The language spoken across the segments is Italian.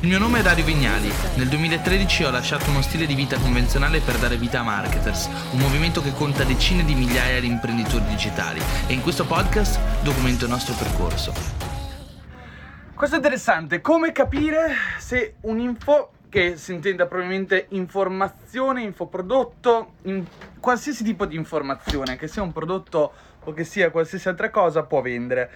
Il mio nome è Dario Vignali. Nel 2013 ho lasciato uno stile di vita convenzionale per dare vita a Marketers, un movimento che conta decine di migliaia di imprenditori digitali e in questo podcast documento il nostro percorso. Questo è interessante, come capire se un'info che si intenda probabilmente informazione, infoprodotto, in qualsiasi tipo di informazione, che sia un prodotto o che sia qualsiasi altra cosa, può vendere.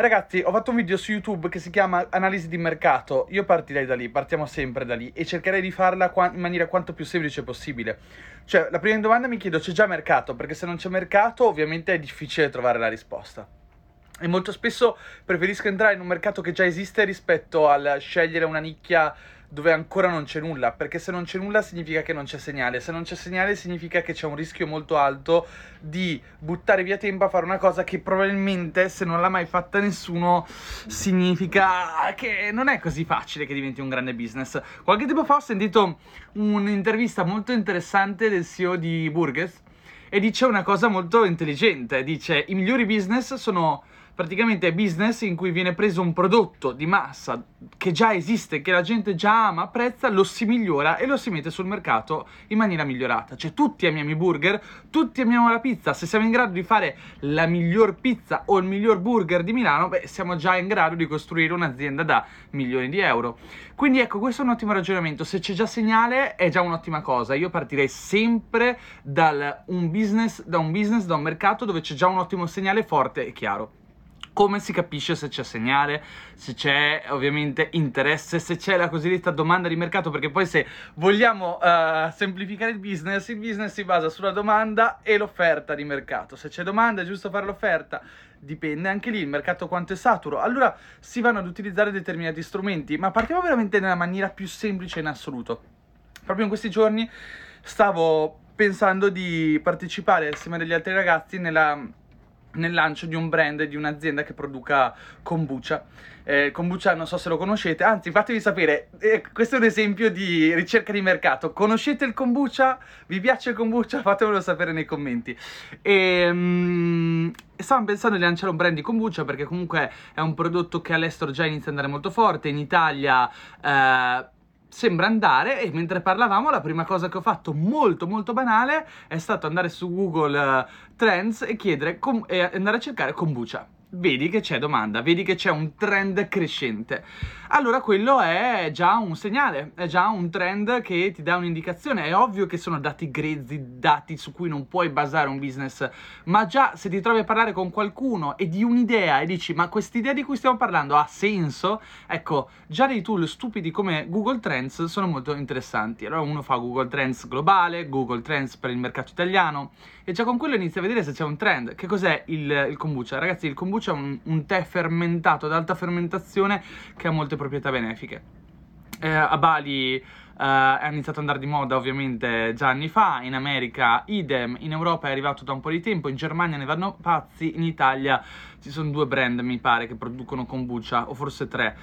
Ragazzi, ho fatto un video su YouTube che si chiama Analisi di mercato. Io partirei da lì, partiamo sempre da lì e cercherei di farla in maniera quanto più semplice possibile. Cioè, la prima domanda mi chiedo: c'è già mercato? Perché se non c'è mercato, ovviamente è difficile trovare la risposta. E molto spesso preferisco entrare in un mercato che già esiste rispetto al scegliere una nicchia dove ancora non c'è nulla, perché se non c'è nulla significa che non c'è segnale, se non c'è segnale significa che c'è un rischio molto alto di buttare via tempo a fare una cosa che probabilmente se non l'ha mai fatta nessuno significa che non è così facile che diventi un grande business. Qualche tempo fa ho sentito un'intervista molto interessante del CEO di Burgess e dice una cosa molto intelligente, dice i migliori business sono praticamente è business in cui viene preso un prodotto di massa che già esiste, che la gente già ama, apprezza, lo si migliora e lo si mette sul mercato in maniera migliorata. Cioè tutti amiamo i burger, tutti amiamo la pizza, se siamo in grado di fare la miglior pizza o il miglior burger di Milano, beh, siamo già in grado di costruire un'azienda da milioni di euro. Quindi ecco, questo è un ottimo ragionamento, se c'è già segnale è già un'ottima cosa. Io partirei sempre dal un business, da un business, da un mercato dove c'è già un ottimo segnale forte e chiaro come si capisce se c'è segnale, se c'è ovviamente interesse, se c'è la cosiddetta domanda di mercato, perché poi se vogliamo uh, semplificare il business, il business si basa sulla domanda e l'offerta di mercato. Se c'è domanda è giusto fare l'offerta, dipende anche lì il mercato quanto è saturo. Allora si vanno ad utilizzare determinati strumenti, ma partiamo veramente nella maniera più semplice in assoluto. Proprio in questi giorni stavo pensando di partecipare assieme agli altri ragazzi nella nel lancio di un brand di un'azienda che produca kombucha. Eh, kombucha non so se lo conoscete, anzi fatemi sapere, eh, questo è un esempio di ricerca di mercato. Conoscete il kombucha? Vi piace il kombucha? Fatemelo sapere nei commenti. E, um, stavamo pensando di lanciare un brand di kombucha perché comunque è un prodotto che all'estero già inizia ad andare molto forte, in Italia... Eh, sembra andare e mentre parlavamo la prima cosa che ho fatto molto molto banale è stato andare su Google uh, Trends e chiedere com- e andare a cercare kombucha vedi che c'è domanda, vedi che c'è un trend crescente. Allora quello è già un segnale, è già un trend che ti dà un'indicazione. È ovvio che sono dati grezzi, dati su cui non puoi basare un business, ma già se ti trovi a parlare con qualcuno e di un'idea e dici ma quest'idea di cui stiamo parlando ha senso? Ecco, già dei tool stupidi come Google Trends sono molto interessanti. Allora uno fa Google Trends globale, Google Trends per il mercato italiano e già con quello inizia a vedere se c'è un trend. Che cos'è il, il kombucha? Ragazzi, il kombucha kombucha un, un tè fermentato ad alta fermentazione che ha molte proprietà benefiche. Eh, a Bali Uh, è iniziato ad andare di moda ovviamente già anni fa, in America idem, in Europa è arrivato da un po' di tempo, in Germania ne vanno pazzi, in Italia ci sono due brand mi pare che producono kombucha, o forse tre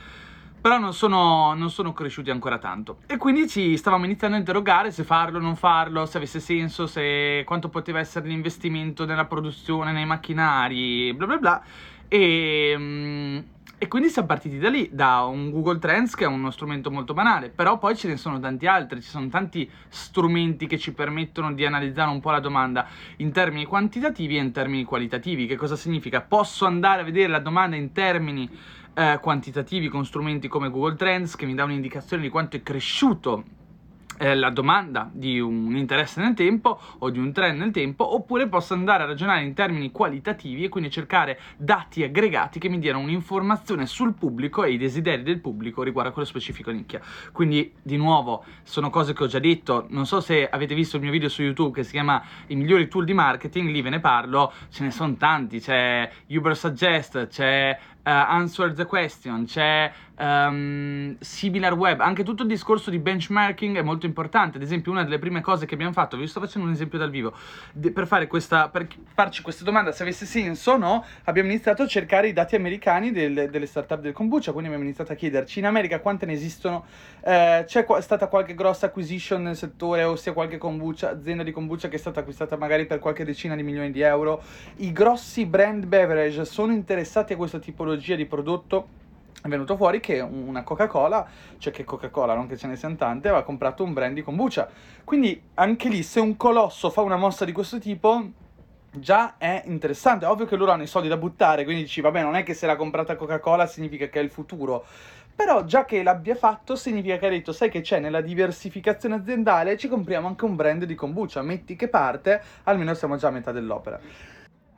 però non sono, non sono, cresciuti ancora tanto. E quindi ci stavamo iniziando a interrogare se farlo o non farlo, se avesse senso, se quanto poteva essere l'investimento nella produzione, nei macchinari, bla bla bla. E, mm, e quindi siamo partiti da lì, da un Google Trends che è uno strumento molto banale, però poi ce ne sono tanti altri, ci sono tanti strumenti che ci permettono di analizzare un po' la domanda in termini quantitativi e in termini qualitativi. Che cosa significa? Posso andare a vedere la domanda in termini eh, quantitativi con strumenti come Google Trends che mi dà un'indicazione di quanto è cresciuto eh, la domanda di un interesse nel tempo o di un trend nel tempo, oppure posso andare a ragionare in termini qualitativi e quindi cercare dati aggregati che mi diano un'informazione sul pubblico e i desideri del pubblico riguardo a quello specifico nicchia. Quindi, di nuovo, sono cose che ho già detto. Non so se avete visto il mio video su YouTube che si chiama I migliori tool di marketing, lì ve ne parlo, ce ne sono tanti. C'è Uber Suggest, c'è Answer the Question, c'è um, Similar Web, anche tutto il discorso di benchmarking è molto importante. Ad esempio, una delle prime cose che abbiamo fatto, vi sto facendo un esempio dal vivo, de- per, questa, per farci questa domanda se avesse senso o no, abbiamo iniziato a cercare i dati americani del, delle startup del kombucha, quindi abbiamo iniziato a chiederci in America quante ne esistono, eh, c'è qua, stata qualche grossa acquisition nel settore, ossia qualche kombucha, azienda di kombucha che è stata acquistata magari per qualche decina di milioni di euro. I grossi brand beverage sono interessati a questa tipologia di prodotto? è venuto fuori che una Coca-Cola, cioè che Coca-Cola, non che ce ne siano tante, aveva comprato un brand di kombucha. Quindi anche lì, se un colosso fa una mossa di questo tipo, già è interessante. Ovvio che loro hanno i soldi da buttare, quindi dici, vabbè, non è che se l'ha comprata Coca-Cola significa che è il futuro. Però già che l'abbia fatto significa che ha detto, sai che c'è nella diversificazione aziendale, ci compriamo anche un brand di kombucha, metti che parte, almeno siamo già a metà dell'opera.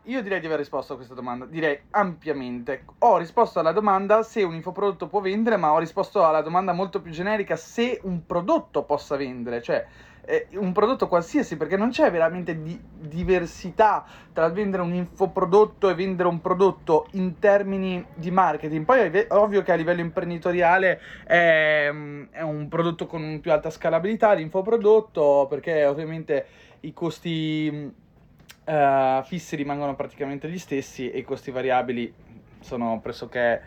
Io direi di aver risposto a questa domanda, direi ampiamente. Ho risposto alla domanda se un infoprodotto può vendere, ma ho risposto alla domanda molto più generica se un prodotto possa vendere, cioè eh, un prodotto qualsiasi, perché non c'è veramente di- diversità tra vendere un infoprodotto e vendere un prodotto in termini di marketing. Poi è ovvio che a livello imprenditoriale è, è un prodotto con più alta scalabilità, l'infoprodotto, perché ovviamente i costi uh, fissi rimangono praticamente gli stessi e i costi variabili sono pressoché,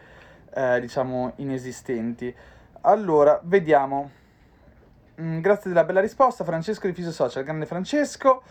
uh, diciamo, inesistenti. Allora, vediamo. Mm, grazie della bella risposta, Francesco di Fisio Social, grande Francesco.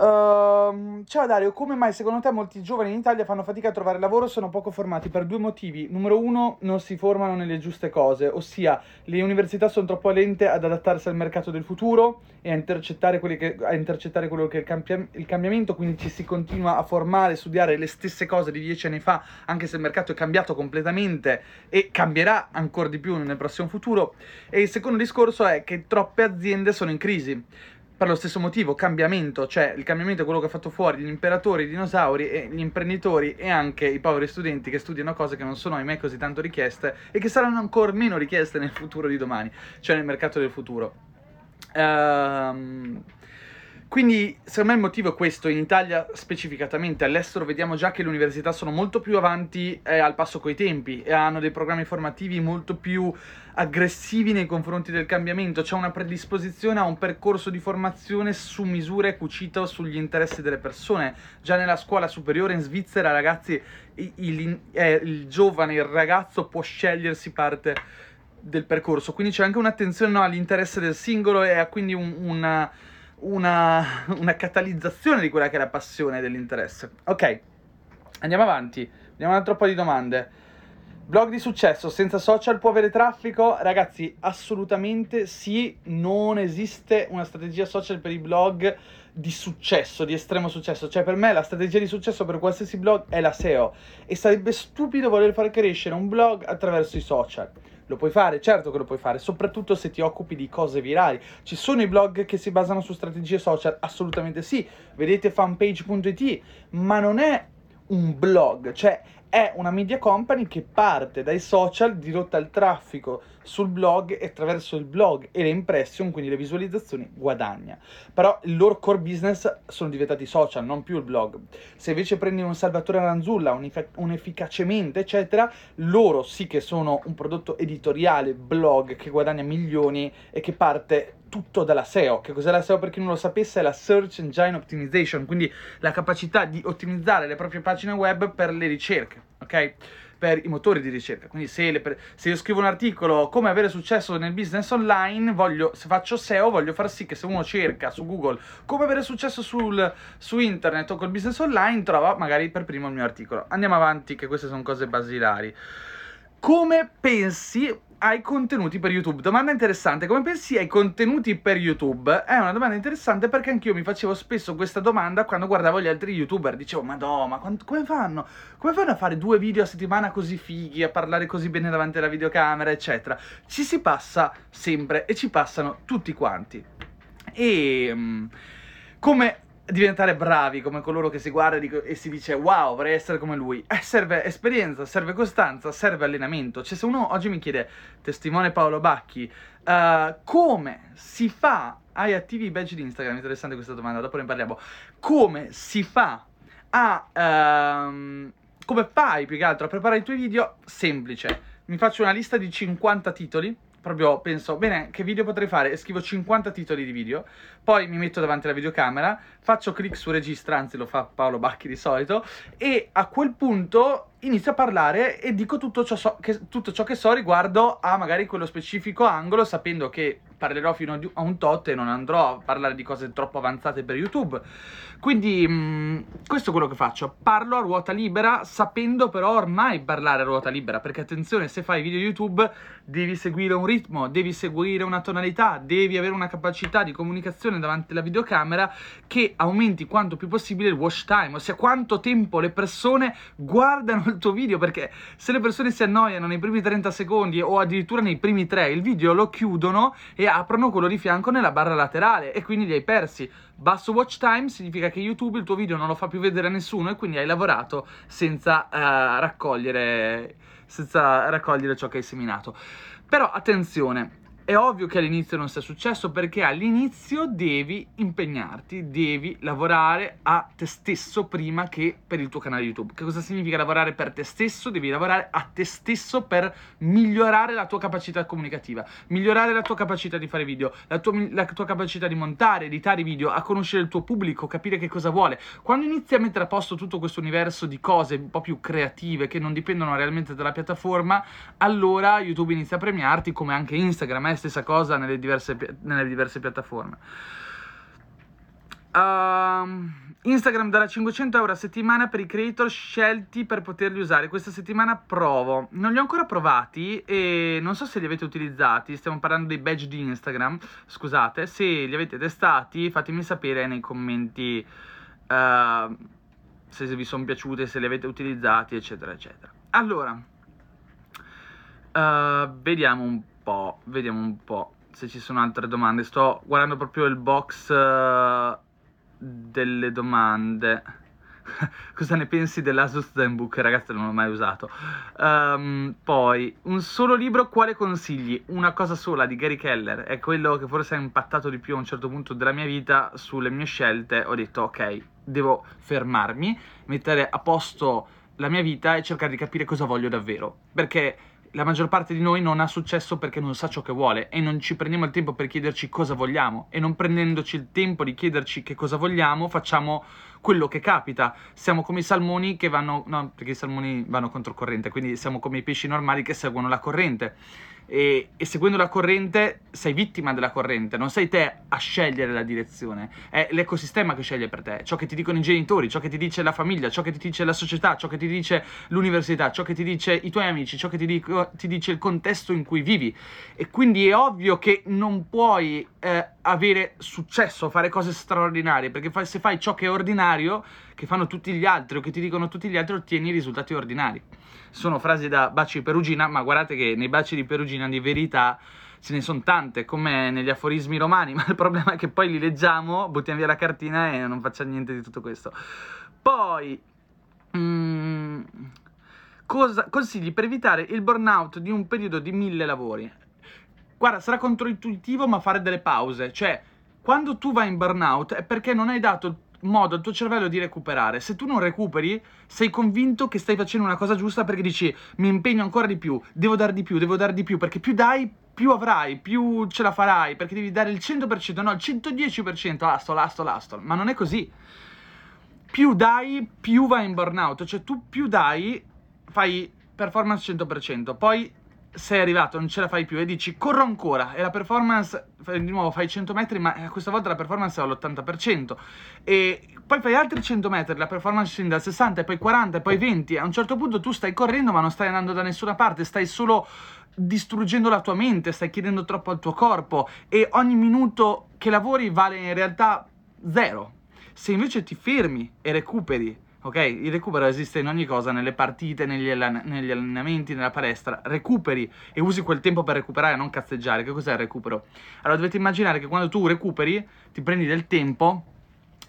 Uh, ciao Dario, come mai secondo te molti giovani in Italia fanno fatica a trovare lavoro e sono poco formati? Per due motivi. Numero uno, non si formano nelle giuste cose, ossia le università sono troppo lente ad adattarsi al mercato del futuro e a intercettare, che, a intercettare quello che è il, cambi- il, cambiamento, quindi ci si continua a formare, studiare le stesse cose di dieci anni fa, anche se il mercato è cambiato completamente e cambierà ancora di più nel prossimo futuro. E il secondo discorso è che troppe aziende sono in crisi per lo stesso motivo, cambiamento, cioè il cambiamento è quello che ha fatto fuori gli imperatori, i dinosauri e gli imprenditori e anche i poveri studenti che studiano cose che non sono ahimè così tanto richieste e che saranno ancora meno richieste nel futuro di domani, cioè nel mercato del futuro. Ehm... Quindi, secondo me il motivo è questo, in Italia specificatamente, all'estero vediamo già che le università sono molto più avanti eh, al passo coi tempi e hanno dei programmi formativi molto più aggressivi nei confronti del cambiamento, c'è una predisposizione a un percorso di formazione su misura e cucito sugli interessi delle persone. Già nella scuola superiore in Svizzera, ragazzi, il, il, eh, il giovane, il ragazzo può scegliersi parte del percorso, quindi c'è anche un'attenzione no, all'interesse del singolo e quindi un, una una, una catalizzazione di quella che è la passione dell'interesse. Ok, andiamo avanti, andiamo a un altro po' di domande. Blog di successo senza social può avere traffico? Ragazzi, assolutamente sì, non esiste una strategia social per i blog di successo, di estremo successo. Cioè, per me la strategia di successo per qualsiasi blog è la SEO e sarebbe stupido voler far crescere un blog attraverso i social. Lo puoi fare, certo che lo puoi fare, soprattutto se ti occupi di cose virali. Ci sono i blog che si basano su strategie social? Assolutamente sì. Vedete fanpage.it, ma non è un blog, cioè è una media company che parte dai social dirotta il traffico sul blog e attraverso il blog e le impression, quindi le visualizzazioni, guadagna. Però il loro core business sono diventati social, non più il blog. Se invece prendi un Salvatore Ranzulla, un, un efficacemente, eccetera, loro sì che sono un prodotto editoriale, blog che guadagna milioni e che parte tutto dalla SEO. Che cos'è la SEO per chi non lo sapesse? È la Search Engine Optimization, quindi la capacità di ottimizzare le proprie pagine web per le ricerche, ok? Per i motori di ricerca. Quindi se, le, se io scrivo un articolo come avere successo nel business online, voglio, se faccio SEO, voglio far sì che se uno cerca su Google come avere successo sul, su internet o col business online, trova magari per primo il mio articolo. Andiamo avanti, che queste sono cose basilari. Come pensi ai contenuti per YouTube? Domanda interessante. Come pensi ai contenuti per YouTube? È una domanda interessante perché anch'io mi facevo spesso questa domanda quando guardavo gli altri YouTuber. Dicevo, Madonna, ma quant- come fanno? Come fanno a fare due video a settimana così fighi, a parlare così bene davanti alla videocamera, eccetera? Ci si passa sempre e ci passano tutti quanti. E... Um, come diventare bravi come coloro che si guarda e si dice wow, vorrei essere come lui. Eh, serve esperienza, serve costanza, serve allenamento. Cioè, se uno oggi mi chiede, testimone Paolo Bacchi, uh, come si fa, hai attivi badge di Instagram, interessante questa domanda, dopo ne parliamo, come si fa a... Uh, come fai più che altro a preparare i tuoi video? Semplice. Mi faccio una lista di 50 titoli proprio penso, bene, che video potrei fare? E scrivo 50 titoli di video, poi mi metto davanti alla videocamera, faccio clic su registra, anzi lo fa Paolo Bacchi di solito, e a quel punto inizio a parlare e dico tutto ciò, so, che, tutto ciò che so riguardo a magari quello specifico angolo, sapendo che parlerò fino a un tot e non andrò a parlare di cose troppo avanzate per YouTube. Quindi mh, questo è quello che faccio, parlo a ruota libera sapendo però ormai parlare a ruota libera, perché attenzione, se fai video YouTube devi seguire un ritmo, devi seguire una tonalità, devi avere una capacità di comunicazione davanti alla videocamera che aumenti quanto più possibile il watch time, ossia quanto tempo le persone guardano il tuo video, perché se le persone si annoiano nei primi 30 secondi o addirittura nei primi 3, il video lo chiudono e aprono quello di fianco nella barra laterale e quindi li hai persi. Basso watch time significa che YouTube il tuo video non lo fa più vedere a nessuno e quindi hai lavorato senza uh, raccogliere senza raccogliere ciò che hai seminato. Però attenzione, è ovvio che all'inizio non sia successo perché all'inizio devi impegnarti, devi lavorare a te stesso prima che per il tuo canale YouTube. Che cosa significa lavorare per te stesso? Devi lavorare a te stesso per migliorare la tua capacità comunicativa, migliorare la tua capacità di fare video, la tua, la tua capacità di montare, editare video, a conoscere il tuo pubblico, capire che cosa vuole. Quando inizi a mettere a posto tutto questo universo di cose un po' più creative che non dipendono realmente dalla piattaforma, allora YouTube inizia a premiarti come anche Instagram. Eh? Stessa cosa nelle diverse, nelle diverse piattaforme. Uh, Instagram darà 500 euro a settimana per i creator scelti per poterli usare. Questa settimana provo. Non li ho ancora provati e non so se li avete utilizzati. Stiamo parlando dei badge di Instagram. Scusate, se li avete testati, fatemi sapere nei commenti uh, se vi sono piaciute, se li avete utilizzati, eccetera, eccetera. Allora, uh, vediamo un po' po', vediamo un po' se ci sono altre domande. Sto guardando proprio il box uh, delle domande. Cosa ne pensi dell'Asus ZenBook? Ragazzi, non l'ho mai usato. Um, poi, un solo libro, quale consigli? Una cosa sola di Gary Keller. È quello che forse ha impattato di più a un certo punto della mia vita sulle mie scelte. Ho detto, ok, devo fermarmi, mettere a posto la mia vita e cercare di capire cosa voglio davvero. Perché la maggior parte di noi non ha successo perché non sa ciò che vuole e non ci prendiamo il tempo per chiederci cosa vogliamo e non prendendoci il tempo di chiederci che cosa vogliamo facciamo quello che capita. Siamo come i salmoni che vanno no, perché i salmoni vanno controcorrente, quindi siamo come i pesci normali che seguono la corrente e, e, seguendo la corrente sei vittima della corrente, non sei te a scegliere la direzione, è l'ecosistema che sceglie per te, ciò che ti dicono i genitori, ciò che ti dice la famiglia, ciò che ti dice la società, ciò che ti dice l'università, ciò che ti dice i tuoi amici, ciò che ti, dico, ti dice il contesto in cui vivi. E quindi è ovvio che non puoi eh, avere successo, fare cose straordinarie, perché fa, se fai ciò che è ordinario, che fanno tutti gli altri o che ti dicono tutti gli altri, ottieni risultati ordinari sono frasi da baci di Perugina, ma guardate che nei baci di Perugina di verità ce ne sono tante, come negli aforismi romani, ma il problema è che poi li leggiamo, buttiamo via la cartina e non facciamo niente di tutto questo. Poi, mm, cosa, consigli per evitare il burnout di un periodo di mille lavori? Guarda, sarà controintuitivo, ma fare delle pause, cioè quando tu vai in burnout è perché non hai dato modo al tuo cervello di recuperare. Se tu non recuperi, sei convinto che stai facendo una cosa giusta perché dici mi impegno ancora di più, devo dare di più, devo dare di più, perché più dai, più avrai, più ce la farai, perché devi dare il 100%, no, il 110%, astol, astol, astol. Ma non è così. Più dai, più vai in burnout, cioè tu più dai, fai performance 100%, poi sei arrivato, non ce la fai più e dici corro ancora e la performance, di nuovo fai 100 metri ma eh, questa volta la performance è all'80% e poi fai altri 100 metri, la performance scende al 60 e poi 40 e poi 20 a un certo punto tu stai correndo ma non stai andando da nessuna parte, stai solo distruggendo la tua mente, stai chiedendo troppo al tuo corpo. E ogni minuto che lavori vale in realtà zero. Se invece ti fermi e recuperi ok? Il recupero esiste in ogni cosa, nelle partite, negli, allen- negli, allenamenti, nella palestra. Recuperi e usi quel tempo per recuperare, non cazzeggiare. Che cos'è il recupero? Allora dovete immaginare che quando tu recuperi, ti prendi del tempo,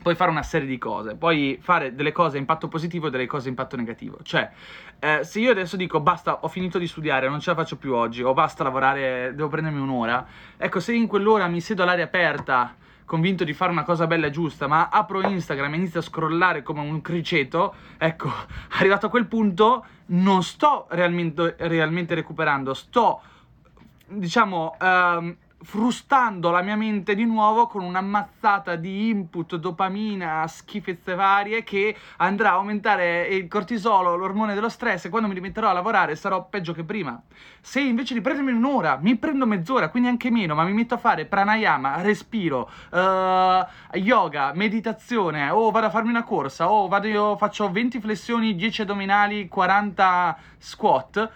puoi fare una serie di cose, puoi fare delle cose a impatto positivo e delle cose a impatto negativo. Cioè, eh, se io adesso dico basta, ho finito di studiare, non ce la faccio più oggi, o basta lavorare, devo prendermi un'ora, ecco, se in quell'ora mi siedo all'aria aperta convinto di fare una cosa bella e giusta, ma apro Instagram e inizio a scrollare come un criceto, ecco, arrivato a quel punto non sto realmente, realmente recuperando, sto, diciamo, um, frustando la mia mente di nuovo con un'ammazzata di input, dopamina, schifezze varie che andrà a aumentare il cortisolo, l'ormone dello stress e quando mi rimetterò a lavorare sarò peggio che prima. Se invece di prendermi un'ora, mi prendo mezz'ora, quindi anche meno, ma mi metto a fare pranayama, respiro, uh, yoga, meditazione, o vado a farmi una corsa, o vado io, faccio 20 flessioni, 10 addominali, 40 squat,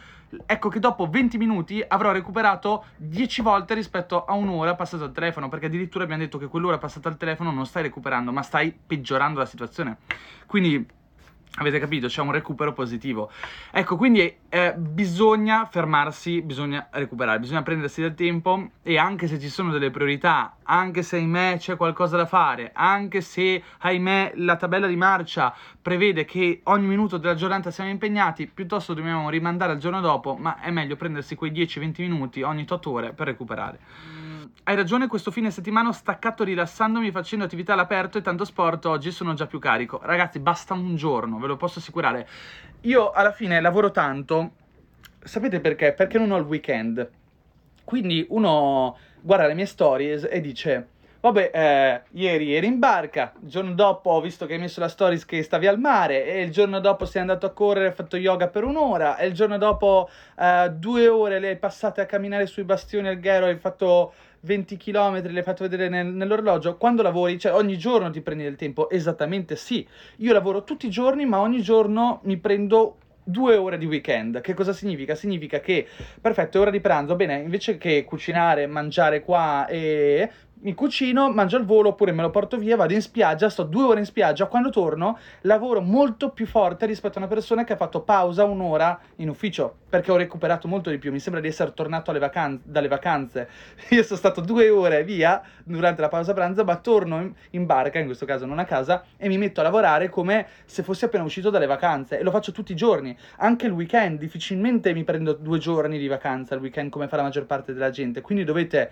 ecco che dopo 20 minuti avrò recuperato 10 volte rispetto a un'ora passata al telefono, perché addirittura abbiamo detto che quell'ora passata al telefono non stai recuperando, ma stai peggiorando la situazione. Quindi Avete capito? C'è un recupero positivo. Ecco, quindi eh, bisogna fermarsi, bisogna recuperare, bisogna prendersi del tempo e anche se ci sono delle priorità, anche se ahimè c'è qualcosa da fare, anche se ahimè la tabella di marcia prevede che ogni minuto della giornata siamo impegnati, piuttosto dobbiamo rimandare al giorno dopo, ma è meglio prendersi quei 10-20 minuti ogni 8 ore per recuperare hai ragione, questo fine settimana ho staccato rilassandomi facendo attività all'aperto e tanto sport, oggi sono già più carico. Ragazzi, basta un giorno, ve lo posso assicurare. Io alla fine lavoro tanto, sapete perché? Perché non ho il weekend. Quindi uno guarda le mie stories e dice... Vabbè, eh, ieri eri in barca, il giorno dopo ho visto che hai messo la stories che stavi al mare, e il giorno dopo sei andato a correre, hai fatto yoga per un'ora, e il giorno dopo eh, due ore le hai passate a camminare sui bastioni al Ghero, hai fatto 20 km, le fatto vedere nel, nell'orologio, quando lavori, cioè ogni giorno ti prendi del tempo? Esattamente sì. Io lavoro tutti i giorni, ma ogni giorno mi prendo due ore di weekend. Che cosa significa? Significa che, perfetto, è ora di pranzo, bene, invece che cucinare, mangiare qua e mi cucino, mangio al volo oppure me lo porto via, vado in spiaggia, sto due ore in spiaggia, quando torno lavoro molto più forte rispetto a una persona che ha fatto pausa un'ora in ufficio, perché ho recuperato molto di più, mi sembra di essere tornato vacan- dalle vacanze. Io sono stato due ore via durante la pausa pranzo, ma torno in, in barca, in questo caso non a casa, e mi metto a lavorare come se fossi appena uscito dalle vacanze e lo faccio tutti i giorni, anche il weekend, difficilmente mi prendo due giorni di vacanza il weekend come fa la maggior parte della gente, quindi dovete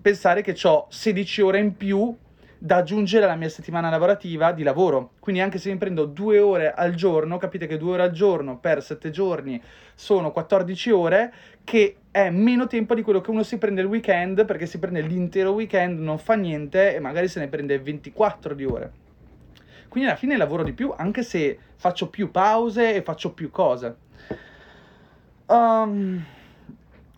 pensare che ho 16 ore in più da aggiungere alla mia settimana lavorativa di lavoro. Quindi anche se mi prendo due ore al giorno, capite che due ore al giorno per sette giorni sono 14 ore, che è meno tempo di quello che uno si prende il weekend, perché si prende l'intero weekend, non fa niente e magari se ne prende 24 di ore. Quindi alla fine lavoro di più, anche se faccio più pause e faccio più cose. Um,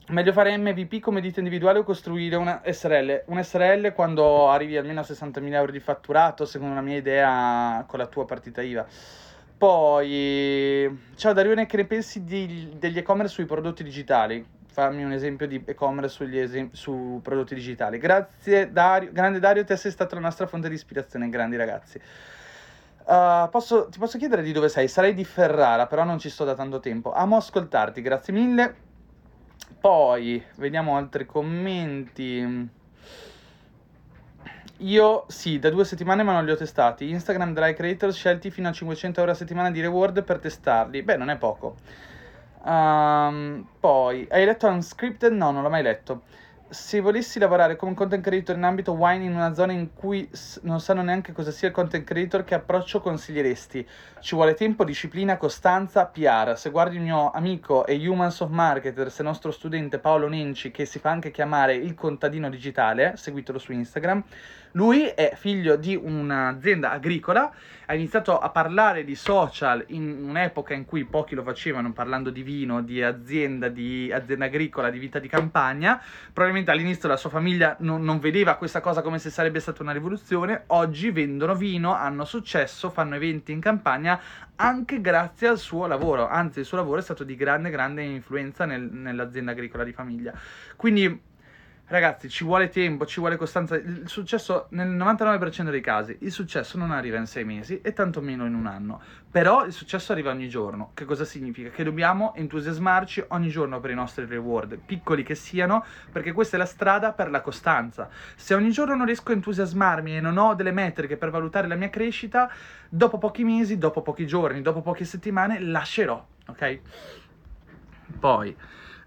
Meglio fare MVP come ditta individuale o costruire una SRL? Un SRL quando arrivi almeno a 60.000 euro di fatturato, secondo la mia idea, con la tua partita IVA. Poi, ciao Darione, che ne pensi di, degli e-commerce sui prodotti digitali? Fammi un esempio di e-commerce esem- su prodotti digitali. Grazie Dario, grande Dario, te sei stata la nostra fonte di ispirazione, grandi ragazzi. Uh, posso, ti posso chiedere di dove sei? Sarei di Ferrara, però non ci sto da tanto tempo. Amo ascoltarti, grazie mille. Poi vediamo altri commenti. Io sì, da due settimane ma non li ho testati. Instagram Dry Creators scelti fino a 500 euro a settimana di reward per testarli. Beh, non è poco. Um, poi, hai letto Unscripted? No, non l'ho mai letto se volessi lavorare come content creator in ambito wine in una zona in cui non sanno neanche cosa sia il content creator, che approccio consiglieresti? Ci vuole tempo, disciplina, costanza, PR. Se guardi il mio amico e Humans of Marketers, il nostro studente Paolo Nenci, che si fa anche chiamare il contadino digitale, seguitelo su Instagram, lui è figlio di un'azienda agricola, ha iniziato a parlare di social in un'epoca in cui pochi lo facevano, parlando di vino, di azienda, di azienda agricola, di vita di campagna. Probabilmente all'inizio la sua famiglia non, non vedeva questa cosa come se sarebbe stata una rivoluzione. Oggi vendono vino, hanno successo, fanno eventi in campagna anche grazie al suo lavoro. Anzi, il suo lavoro è stato di grande, grande influenza nel, nell'azienda agricola di famiglia. Quindi Ragazzi, ci vuole tempo, ci vuole costanza. Il successo, nel 99% dei casi, il successo non arriva in sei mesi e tantomeno in un anno. Però il successo arriva ogni giorno. Che cosa significa? Che dobbiamo entusiasmarci ogni giorno per i nostri reward, piccoli che siano, perché questa è la strada per la costanza. Se ogni giorno non riesco a entusiasmarmi e non ho delle metriche per valutare la mia crescita, dopo pochi mesi, dopo pochi giorni, dopo poche settimane, lascerò, ok? Poi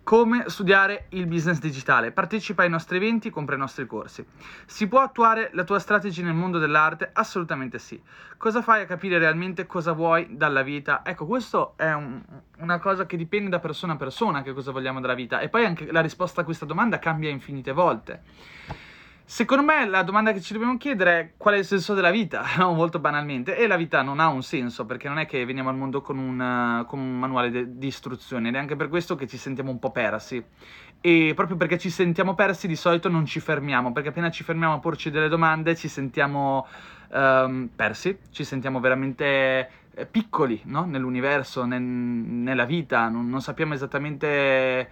come studiare il business digitale. Partecipa ai nostri eventi, compra i nostri corsi. Si può attuare la tua strategia nel mondo dell'arte? Assolutamente sì. Cosa fai a capire realmente cosa vuoi dalla vita? Ecco, questo è un, una cosa che dipende da persona a persona, che cosa vogliamo dalla vita. E poi anche la risposta a questa domanda cambia infinite volte. Secondo me la domanda che ci dobbiamo chiedere è qual è il senso della vita, molto banalmente, e la vita non ha un senso perché non è che veniamo al mondo con un, con un manuale de- di istruzioni ed è anche per questo che ci sentiamo un po' persi. E proprio perché ci sentiamo persi di solito non ci fermiamo perché appena ci fermiamo a porci delle domande ci sentiamo um, persi, ci sentiamo veramente eh, piccoli no? nell'universo, nel, nella vita, non, non sappiamo esattamente eh,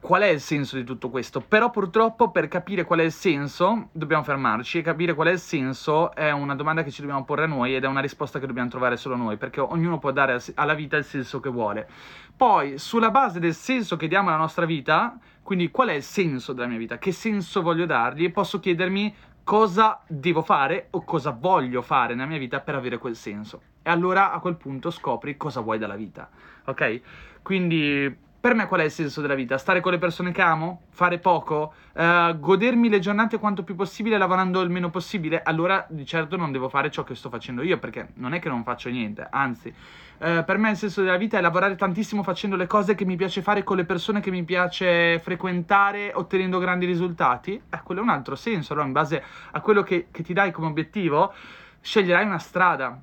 qual è il senso di tutto questo? Però purtroppo per capire qual è il senso dobbiamo fermarci e capire qual è il senso è una domanda che ci dobbiamo porre noi ed è una risposta che dobbiamo trovare solo noi perché ognuno può dare alla vita il senso che vuole. Poi sulla base del senso che diamo alla nostra vita, quindi qual è il senso della mia vita, che senso voglio dargli, posso chiedermi cosa devo fare o cosa voglio fare nella mia vita per avere quel senso. E allora a quel punto scopri cosa vuoi dalla vita, ok? Quindi per me qual è il senso della vita? Stare con le persone che amo? Fare poco? Uh, godermi le giornate quanto più possibile lavorando il meno possibile? Allora di certo non devo fare ciò che sto facendo io perché non è che non faccio niente, anzi uh, per me il senso della vita è lavorare tantissimo facendo le cose che mi piace fare con le persone che mi piace frequentare ottenendo grandi risultati. Eh, quello è un altro senso, allora in base a quello che, che ti dai come obiettivo sceglierai una strada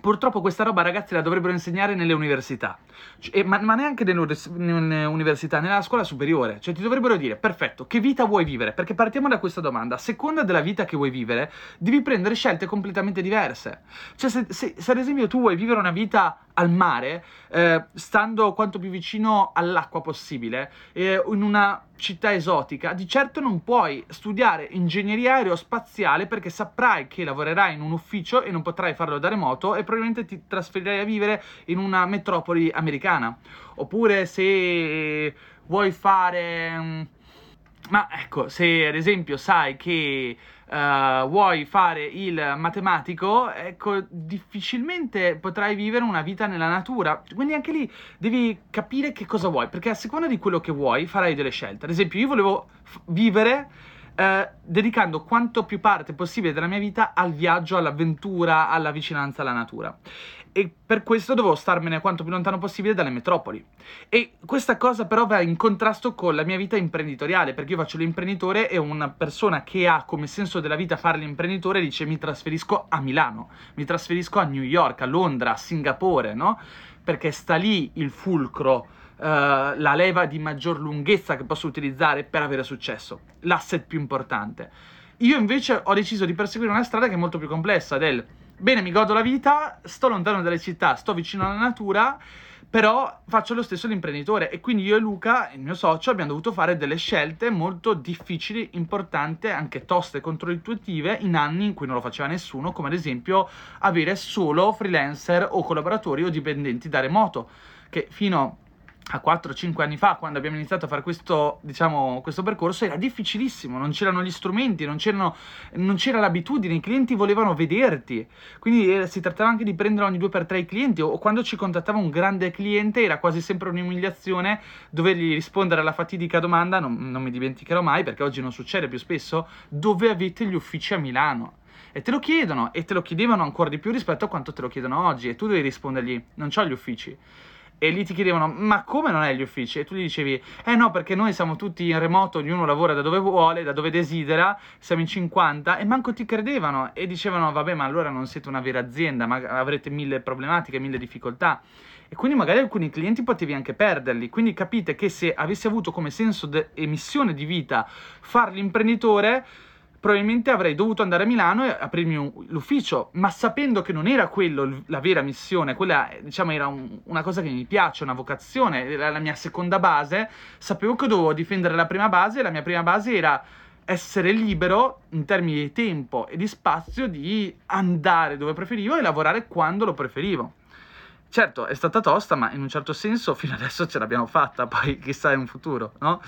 Purtroppo questa roba ragazzi la dovrebbero insegnare nelle università, cioè, ma, ma, neanche nelle università, nella scuola superiore. Cioè ti dovrebbero dire, perfetto, che vita vuoi vivere? Perché partiamo da questa domanda, a seconda della vita che vuoi vivere, devi prendere scelte completamente diverse. Cioè se, se, se ad esempio tu vuoi vivere una vita al mare, eh, stando quanto più vicino all'acqua possibile, eh, in una città esotica, di certo non puoi studiare ingegneria aerospaziale perché saprai che lavorerai in un ufficio e non potrai farlo da remoto e probabilmente ti trasferirai a vivere in una metropoli americana. Oppure se vuoi fare... Mm, ma ecco, se ad esempio sai che uh, vuoi fare il matematico, ecco, difficilmente potrai vivere una vita nella natura. Quindi anche lì devi capire che cosa vuoi, perché a seconda di quello che vuoi farai delle scelte. Ad esempio, io volevo f- vivere eh, dedicando quanto più parte possibile della mia vita al viaggio, all'avventura, alla vicinanza alla natura e per questo dovevo starmene quanto più lontano possibile dalle metropoli. E questa cosa però va in contrasto con la mia vita imprenditoriale, perché io faccio l'imprenditore e una persona che ha come senso della vita fare l'imprenditore dice mi trasferisco a Milano, mi trasferisco a New York, a Londra, a Singapore, no? Perché sta lì il fulcro, uh, la leva di maggior lunghezza che posso utilizzare per avere successo, l'asset più importante. Io invece ho deciso di perseguire una strada che è molto più complessa, del bene, mi godo la vita, sto lontano dalle città, sto vicino alla natura, però faccio lo stesso l'imprenditore e quindi io e Luca, il mio socio, abbiamo dovuto fare delle scelte molto difficili, importanti, anche toste, controintuitive in anni in cui non lo faceva nessuno, come ad esempio avere solo freelancer o collaboratori o dipendenti da remoto, che fino a 4-5 anni fa, quando abbiamo iniziato a fare questo, diciamo, questo percorso, era difficilissimo, non c'erano gli strumenti, non, non c'era l'abitudine, i clienti volevano vederti, quindi eh, si trattava anche di prendere ogni due per tre i clienti, o quando ci contattava un grande cliente era quasi sempre un'umiliazione dovergli rispondere alla fatidica domanda, non, non mi dimenticherò mai perché oggi non succede più spesso, dove avete gli uffici a Milano? E te lo chiedono, e te lo chiedevano ancora di più rispetto a quanto te lo chiedono oggi, e tu devi rispondergli, non ho gli uffici e lì ti chiedevano ma come non hai gli uffici? E tu gli dicevi eh no perché noi siamo tutti in remoto, ognuno lavora da dove vuole, da dove desidera, siamo in 50 e manco ti credevano e dicevano vabbè ma allora non siete una vera azienda, ma avrete mille problematiche, mille difficoltà e quindi magari alcuni clienti potevi anche perderli. Quindi capite che se avessi avuto come senso e missione di vita far l'imprenditore, probabilmente avrei dovuto andare a Milano e aprirmi un, l'ufficio, ma sapendo che non era quello la vera missione, quella diciamo era un, una cosa che mi piace, una vocazione, era la mia seconda base, sapevo che dovevo difendere la prima base e la mia prima base era essere libero in termini di tempo e di spazio di andare dove preferivo e lavorare quando lo preferivo. Certo, è stata tosta, ma in un certo senso fino adesso ce l'abbiamo fatta, poi chissà in futuro, no?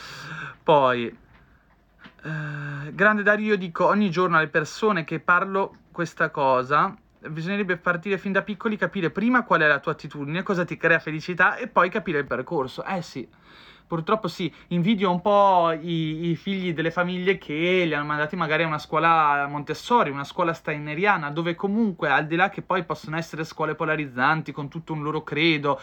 Poi eh, grande Dario, io dico ogni giorno alle persone che parlo questa cosa, bisognerebbe partire fin da piccoli, capire prima qual è la tua attitudine, cosa ti crea felicità e poi capire il percorso. Eh sì, purtroppo sì, invidio un po' i, i, figli delle famiglie che li hanno mandati magari a una scuola Montessori, una scuola steineriana, dove comunque, al di là che poi possono essere scuole polarizzanti con tutto un loro credo,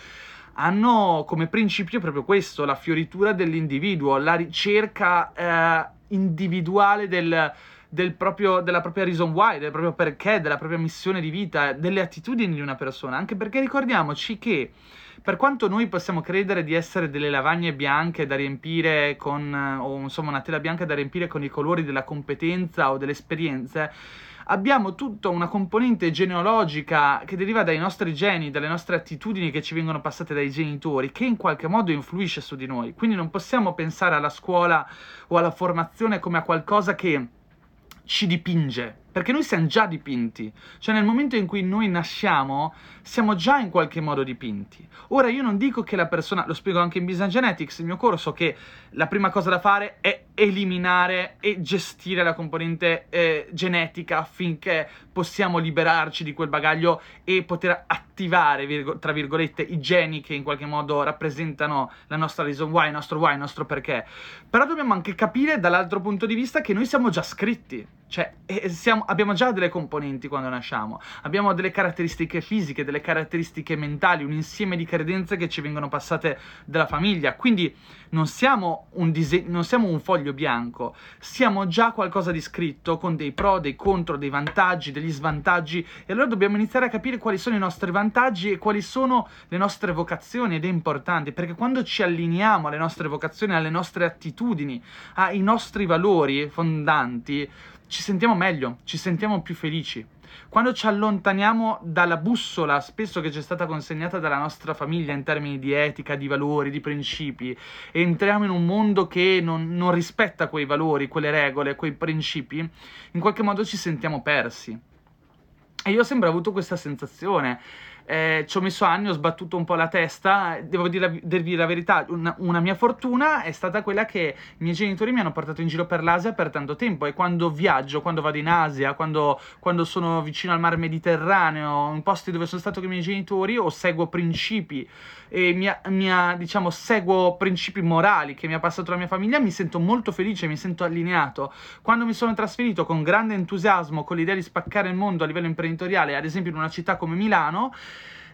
hanno come principio proprio questo, la fioritura dell'individuo, la ricerca eh, individuale del, del proprio, della propria reason why, del proprio perché, della propria missione di vita, delle attitudini di una persona, anche perché ricordiamoci che per quanto noi possiamo credere di essere delle lavagne bianche da riempire con, o insomma una tela bianca da riempire con i colori della competenza o delle esperienze, abbiamo tutta una componente genealogica che deriva dai nostri geni, dalle nostre attitudini che ci vengono passate dai genitori, che in qualche modo influisce su di noi. Quindi non possiamo pensare alla scuola o alla formazione come a qualcosa che ci dipinge, perché noi siamo già dipinti, cioè nel momento in cui noi nasciamo siamo già in qualche modo dipinti. Ora io non dico che la persona, lo spiego anche in Business Genetics, il mio corso, che la prima cosa da fare è eliminare e gestire la componente eh, genetica affinché possiamo liberarci di quel bagaglio e poter attivare, virgo, tra virgolette, i geni che in qualche modo rappresentano la nostra reason why, il nostro why, il nostro perché. Però dobbiamo anche capire dall'altro punto di vista che noi siamo già scritti, cioè eh, siamo, abbiamo già delle componenti quando nasciamo, abbiamo delle caratteristiche fisiche, delle caratteristiche mentali, un insieme di credenze che ci vengono passate dalla famiglia, quindi non siamo un, dise- non siamo un foglio bianco, siamo già qualcosa di scritto con dei pro, dei contro, dei vantaggi, degli svantaggi. E allora dobbiamo iniziare a capire quali sono i nostri vantaggi e quali sono le nostre vocazioni ed è importante perché quando ci allineiamo alle nostre vocazioni, alle nostre attitudini, ai nostri valori fondanti, ci sentiamo meglio, ci sentiamo più felici. Quando ci allontaniamo dalla bussola spesso che ci è stata consegnata dalla nostra famiglia in termini di etica, di valori, di principi, e entriamo in un mondo che non, non rispetta quei valori, quelle regole, quei principi, in qualche modo ci sentiamo persi. E io ho sempre avuto questa sensazione eh, ci ho messo anni, ho sbattuto un po' la testa, devo dirvi la verità, una, una, mia fortuna è stata quella che i miei genitori mi hanno portato in giro per l'Asia per tanto tempo e quando viaggio, quando vado in Asia, quando, quando sono vicino al mar Mediterraneo, in posti dove sono stato con i miei genitori o seguo principi e mia, mia, diciamo, seguo principi morali che mi ha passato la mia famiglia, mi sento molto felice, mi sento allineato. Quando mi sono trasferito con grande entusiasmo, con l'idea di spaccare il mondo a livello imprenditoriale, ad esempio in una città come Milano,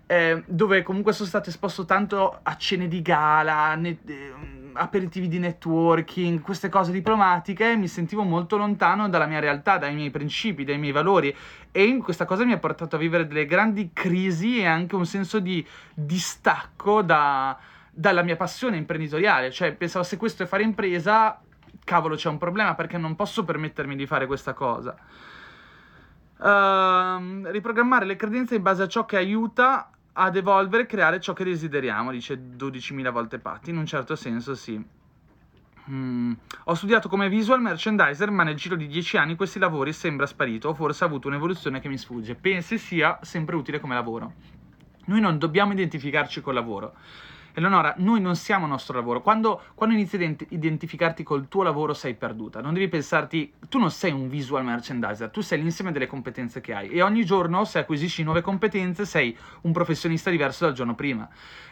eh, dove comunque sono stato esposto tanto a cene di gala, ne- eh, aperitivi di networking, queste cose diplomatiche, mi sentivo molto lontano dalla mia realtà, dai miei principi, dai miei valori e questa cosa mi ha portato a vivere delle grandi crisi e anche un senso di distacco da, dalla mia passione imprenditoriale, cioè pensavo se questo è fare impresa, cavolo c'è un problema perché non posso permettermi di fare questa cosa. Uh, riprogrammare le credenze in base a ciò che aiuta ad evolvere e creare ciò che desideriamo, dice 12.000 volte Patti, in un certo senso sì. Mm. Ho studiato come visual merchandiser, ma nel giro di 10 anni questi lavori sembra sparito, o forse ha avuto un'evoluzione che mi sfugge. Pensi sia sempre utile come lavoro. Noi non dobbiamo identificarci col lavoro. Eleonora, noi non siamo il nostro lavoro. Quando, quando inizi a identificarti col tuo lavoro sei perduta. Non devi pensarti, tu non sei un visual merchandiser, tu sei l'insieme delle competenze che hai. E ogni giorno, se acquisisci nuove competenze, sei un professionista diverso dal giorno prima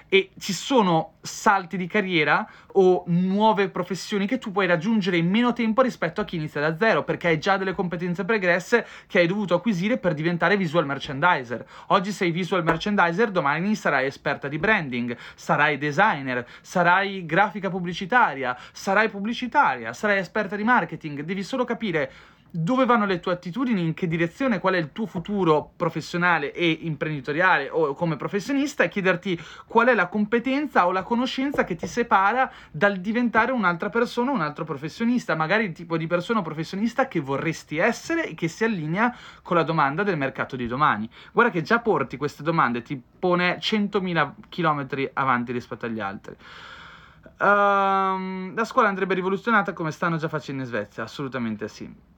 e ci sono salti di carriera o nuove professioni che tu puoi raggiungere in meno tempo rispetto a chi inizia da zero, perché hai già delle competenze pregresse che hai dovuto acquisire per diventare visual merchandiser. Oggi sei visual merchandiser, domani sarai esperta di branding, sarai designer, sarai grafica pubblicitaria, sarai pubblicitaria, sarai esperta di marketing, devi solo capire dove vanno le tue attitudini, in che direzione, qual è il tuo futuro professionale e imprenditoriale o come professionista e chiederti qual è la competenza o la conoscenza che ti separa dal diventare un'altra persona, un altro professionista, magari il tipo di persona o professionista che vorresti essere e che si allinea con la domanda del mercato di domani. Guarda che già porti queste domande, ti pone 100.000 km avanti rispetto agli altri. Um, la scuola andrebbe rivoluzionata come stanno già facendo in Svezia, assolutamente sì.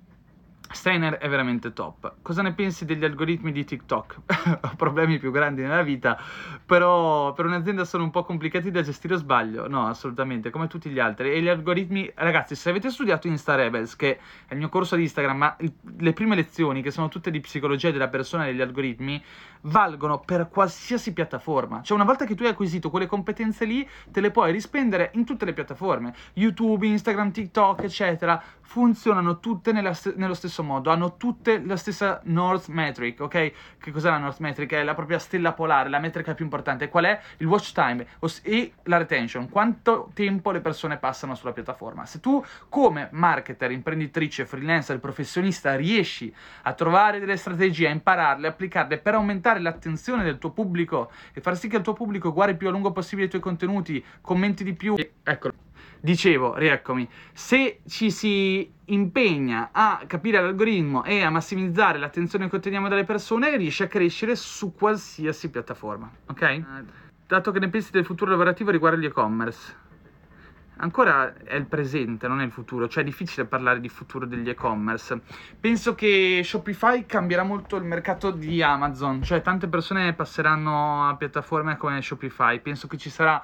Steiner è veramente top. Cosa ne pensi degli algoritmi di TikTok? Ho problemi più grandi nella vita, però per un'azienda sono un po' complicati da gestire o sbaglio? No, assolutamente, come tutti gli altri. E gli algoritmi, ragazzi, se avete studiato Insta Rebels, che è il mio corso di Instagram, ma le prime lezioni, che sono tutte di psicologia della persona e degli algoritmi, valgono per qualsiasi piattaforma. Cioè, una volta che tu hai acquisito quelle competenze lì, te le puoi rispendere in tutte le piattaforme. YouTube, Instagram, TikTok, eccetera, funzionano tutte st- nello stesso modo, hanno tutte la stessa North Metric, ok? Che cos'è la North Metric? È la propria stella polare, la metrica più importante. Qual è? Il watch time e la retention. Quanto tempo le persone passano sulla piattaforma. Se tu, come marketer, imprenditrice, freelancer, professionista, riesci a trovare delle strategie, a impararle, applicarle per aumentare l'attenzione del tuo pubblico e far sì che il tuo pubblico guardi più a lungo possibile i tuoi contenuti, commenti di più. Eccolo. Dicevo, rieccomi, se ci si impegna a capire l'algoritmo e a massimizzare l'attenzione che otteniamo dalle persone, riesce a crescere su qualsiasi piattaforma, ok? Dato che ne pensi del futuro lavorativo riguardo gli e-commerce? ancora è il presente, non è il futuro, cioè è difficile parlare di futuro degli e-commerce. Penso che Shopify cambierà molto il mercato di Amazon, cioè tante persone passeranno a piattaforme come Shopify, penso che ci sarà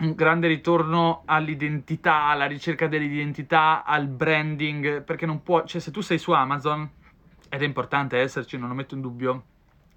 un grande ritorno all'identità, alla ricerca dell'identità, al branding, perché non può, cioè se tu sei su Amazon, ed è importante esserci, non lo metto in dubbio,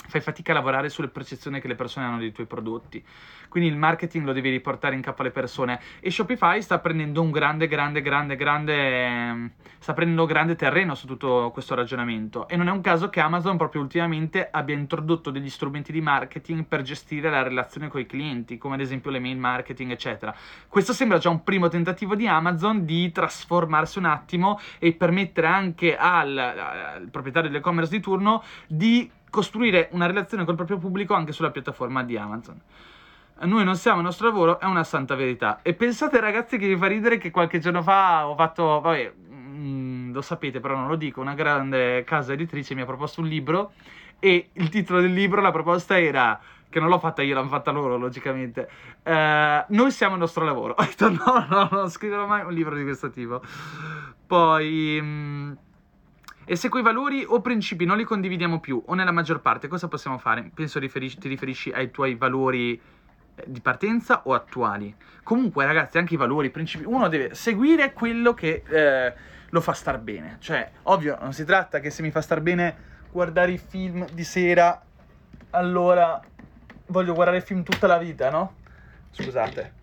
fai fatica a lavorare sulle percezioni che le persone hanno dei tuoi prodotti. Quindi il marketing lo devi riportare in capo alle persone. E Shopify sta prendendo un grande, grande, grande, grande. sta prendendo grande terreno su tutto questo ragionamento. E non è un caso che Amazon proprio ultimamente abbia introdotto degli strumenti di marketing per gestire la relazione con i clienti, come ad esempio le mail marketing, eccetera. Questo sembra già un primo tentativo di Amazon di trasformarsi un attimo e permettere anche al, al proprietario dell'e-commerce di turno di costruire una relazione col proprio pubblico anche sulla piattaforma di Amazon. Noi non siamo il nostro lavoro, è una santa verità. E pensate, ragazzi, che vi fa ridere che qualche giorno fa ho fatto, vabbè, mm, lo sapete, però non lo dico, una grande casa editrice mi ha proposto un libro e il titolo del libro, la proposta era che non l'ho fatta io, l'hanno fatta loro, logicamente. Uh, noi siamo il nostro lavoro. Ho detto no, no, non scriverò mai un libro di questo tipo. Poi... Um, e se quei valori o principi non li condividiamo più, o nella maggior parte, cosa possiamo fare? Penso riferisci, ti riferisci ai tuoi valori eh, di partenza o attuali. Comunque, ragazzi, anche i valori, i principi, uno deve seguire quello che eh, lo fa star bene. Cioè, ovvio, non si tratta che se mi fa star bene guardare i film di sera, allora voglio guardare il film tutta la vita, no? Scusate.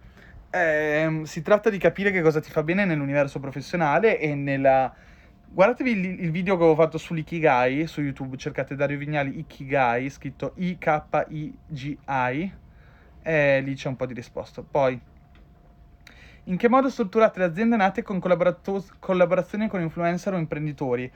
Eh, si tratta di capire che cosa ti fa bene nell'universo professionale e nella Guardatevi il, il, video che ho fatto sull'Ikigai su YouTube, cercate Dario Vignali Ikigai, scritto I-K-I-G-I, e lì c'è un po' di risposta. Poi, in che modo strutturate le aziende nate con collaborazioni con influencer o imprenditori?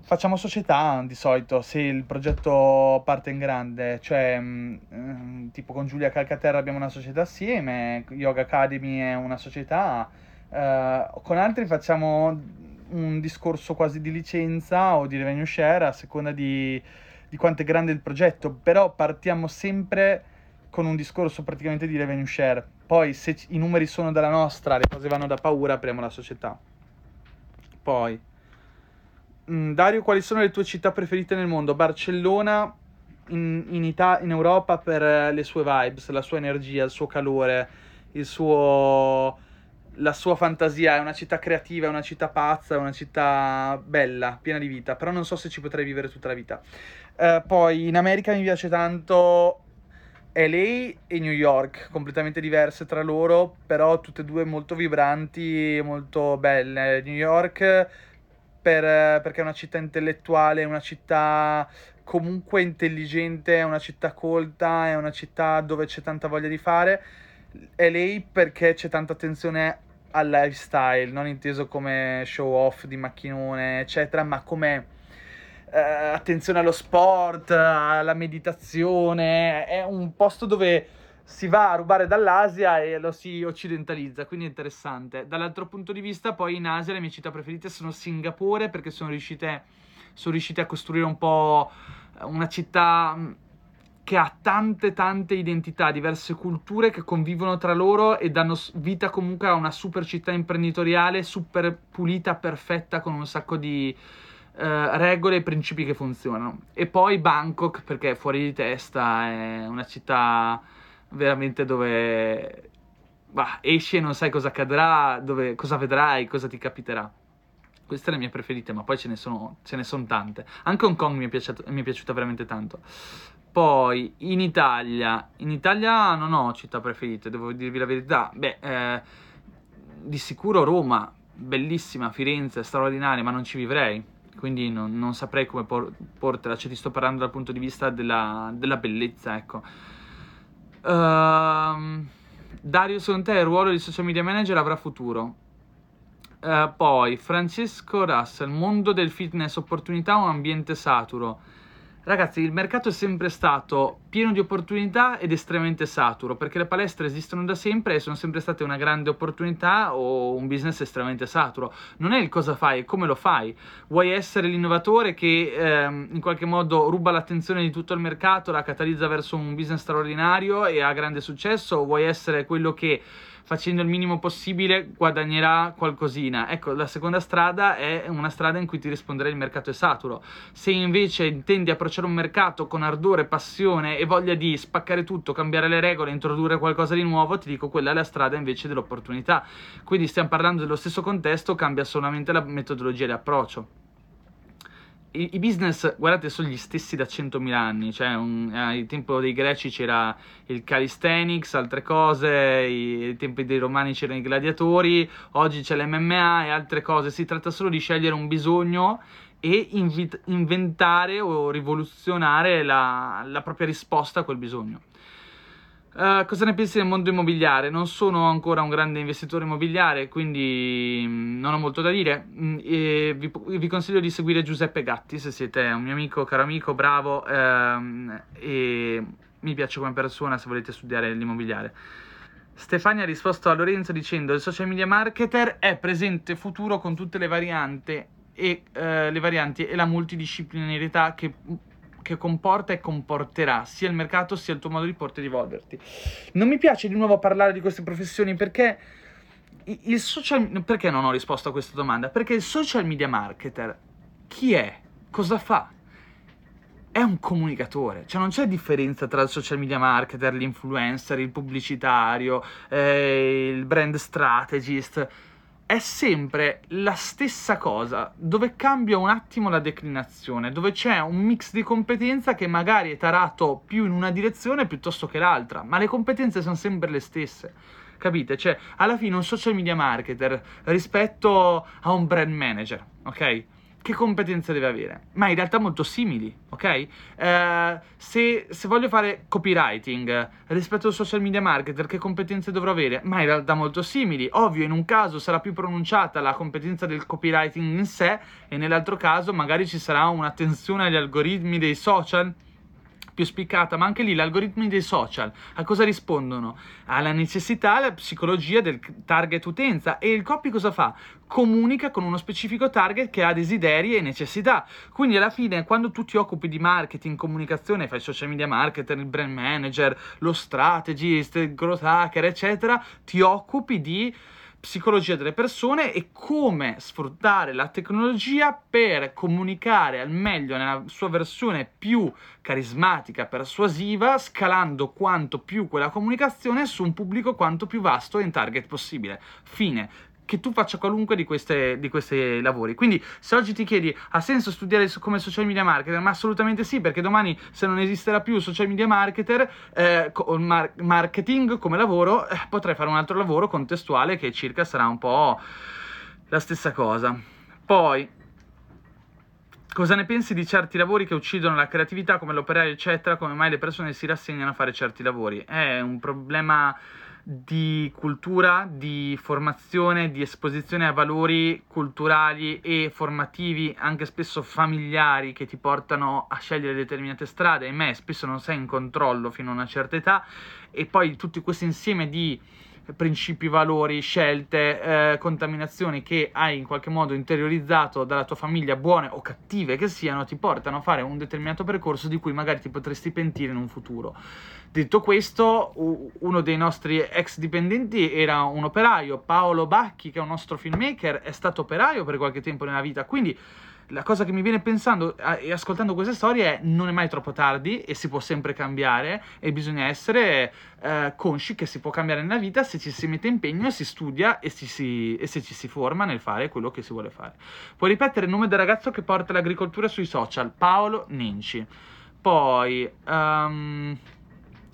Facciamo società di solito, se il progetto parte in grande, cioè mh, mm, tipo con Giulia Calcaterra abbiamo una società assieme, Yoga Academy è una società, uh, con altri facciamo un discorso quasi di licenza o di revenue share a seconda di, di quanto è grande il progetto, però partiamo sempre con un discorso praticamente di revenue share. Poi se i numeri sono dalla nostra, le cose vanno da paura, apriamo la società. Poi, mm, Dario, quali sono le tue città preferite nel mondo? Barcellona in, in, Ita- in Europa per le sue vibes, la sua energia, il suo calore, il suo la sua fantasia, è una città creativa, è una città pazza, è una città bella, piena di vita, però non so se ci potrei vivere tutta la vita. Uh, poi in America mi piace tanto LA e New York, completamente diverse tra loro, però tutte e due molto vibranti, molto belle. New York per, perché è una città intellettuale, è una città comunque intelligente, è una città colta, è una città dove c'è tanta voglia di fare è lei perché c'è tanta attenzione al lifestyle, non inteso come show off di macchinone, eccetera, ma come eh, attenzione allo sport, alla meditazione. È un posto dove si va a rubare dall'Asia e lo si occidentalizza, quindi è interessante. Dall'altro punto di vista, poi in Asia le mie città preferite sono Singapore perché sono riuscite, sono riuscite a costruire un po' una città che ha tante tante identità, diverse culture che convivono tra loro e danno vita comunque a una super città imprenditoriale, super pulita, perfetta, con un sacco di uh, regole e principi che funzionano. E poi Bangkok, perché è fuori di testa, è una città veramente dove bah, esci e non sai cosa accadrà, dove, cosa vedrai, cosa ti capiterà. Queste sono le mie preferite, ma poi ce ne sono, ce ne sono tante. Anche Hong Kong mi è, piaciuto, mi è piaciuta veramente tanto. Poi in Italia, in Italia non ho città preferite, devo dirvi la verità. Beh, eh, di sicuro Roma, bellissima, Firenze, straordinaria, ma non ci vivrei. Quindi non, non saprei come por- portela, cioè ti sto parlando dal punto di vista della, della bellezza, ecco. Uh, Dario, secondo te il ruolo di social media manager avrà futuro? Uh, poi, Francesco Russell, mondo del fitness, opportunità o ambiente saturo? Ragazzi, il mercato è sempre stato pieno di opportunità ed estremamente saturo, perché le palestre esistono da sempre e sono sempre state una grande opportunità o un business estremamente saturo. Non è il cosa fai, è come lo fai. Vuoi essere l'innovatore che ehm, in qualche modo ruba l'attenzione di tutto il mercato, la catalizza verso un business straordinario e ha grande successo, o vuoi essere quello che facendo il minimo possibile guadagnerà qualcosina. Ecco, la seconda strada è una strada in cui ti risponderai il mercato è saturo. Se invece intendi approcciare un mercato con ardore, passione e voglia di spaccare tutto, cambiare le regole, introdurre qualcosa di nuovo, ti dico quella è la strada invece dell'opportunità. Quindi stiamo parlando dello stesso contesto, cambia solamente la metodologia di approccio i, i, business, guardate, sono gli stessi da 100.000 anni. Cioè, un, al tempo dei greci c'era il calisthenics, altre cose, i, ai tempi dei romani c'erano i gladiatori, oggi c'è l'MMA e altre cose. Si tratta solo di scegliere un bisogno e invit- inventare o rivoluzionare la, la propria risposta a quel bisogno. Uh, cosa ne pensi del mondo immobiliare? Non sono ancora un grande investitore immobiliare, quindi mm, non ho molto da dire. Mm, vi, vi, consiglio di seguire Giuseppe Gatti se siete un mio amico, caro amico, bravo ehm, e mi piace come persona se volete studiare l'immobiliare. Stefania ha risposto a Lorenzo dicendo il social media marketer è presente futuro con tutte le varianti e, eh, le varianti e la multidisciplinarità che che comporta e comporterà sia il mercato sia il tuo modo di porti e di evolverti. Non mi piace di nuovo parlare di queste professioni perché il social perché non ho risposto a questa domanda? Perché il social media marketer chi è? Cosa fa? È un comunicatore, cioè non c'è differenza tra il social media marketer, l'influencer, il pubblicitario, eh, il brand strategist è sempre la stessa cosa, dove cambia un attimo la declinazione, dove c'è un mix di competenza che magari è tarato più in una direzione piuttosto che l'altra, ma le competenze sono sempre le stesse. Capite? Cioè, alla fine un social media marketer rispetto a un brand manager, ok? Che competenze deve avere? Ma in realtà molto simili, ok? Uh, se, se, voglio fare copywriting rispetto al social media marketer, che competenze dovrò avere? Ma in realtà molto simili. Ovvio, in un caso sarà più pronunciata la competenza del copywriting in sé e nell'altro caso magari ci sarà un'attenzione agli algoritmi dei social più spiccata, ma anche lì gli algoritmi dei social a cosa rispondono? Alla necessità, alla psicologia del target utenza e il copy cosa fa? Comunica con uno specifico target che ha desideri e necessità. Quindi alla fine quando tu ti occupi di marketing, comunicazione, fai social media marketer, il brand manager, lo strategist, il growth hacker, eccetera, ti occupi di psicologia delle persone e come sfruttare la tecnologia per comunicare al meglio nella sua versione più carismatica, persuasiva, scalando quanto più quella comunicazione su un pubblico quanto più vasto e in target possibile. Fine che tu faccia qualunque di, queste, di questi lavori. Quindi, se oggi ti chiedi ha senso studiare come social media marketer, ma assolutamente sì, perché domani, se non esisterà più social media marketer eh, mar- marketing come lavoro, eh, potrai fare un altro lavoro contestuale che circa sarà un po' la stessa cosa. Poi. Cosa ne pensi di certi lavori che uccidono la creatività, come l'operaio, eccetera? Come mai le persone si rassegnano a fare certi lavori? È un problema di cultura, di formazione, di esposizione a valori culturali e formativi, anche spesso familiari, che ti portano a scegliere determinate strade. E me spesso non sei in controllo fino a una certa età, e poi tutto questo insieme di principi, valori, scelte, eh, contaminazioni che hai in qualche modo interiorizzato dalla tua famiglia, buone o cattive che siano, ti portano a fare un determinato percorso di cui magari ti potresti pentire in un futuro. Detto questo, uno dei nostri ex dipendenti era un operaio, Paolo Bacchi, che è un nostro filmmaker, è stato operaio per qualche tempo nella vita, quindi la cosa che mi viene pensando e ascoltando queste storie è non è mai troppo tardi e si può sempre cambiare e bisogna essere eh, consci che si può cambiare nella vita se ci si mette impegno, si studia e, si, e, se ci si forma nel fare quello che si vuole fare. Puoi ripetere il nome del ragazzo che porta l'agricoltura sui social, Paolo Nenci. Poi... Um,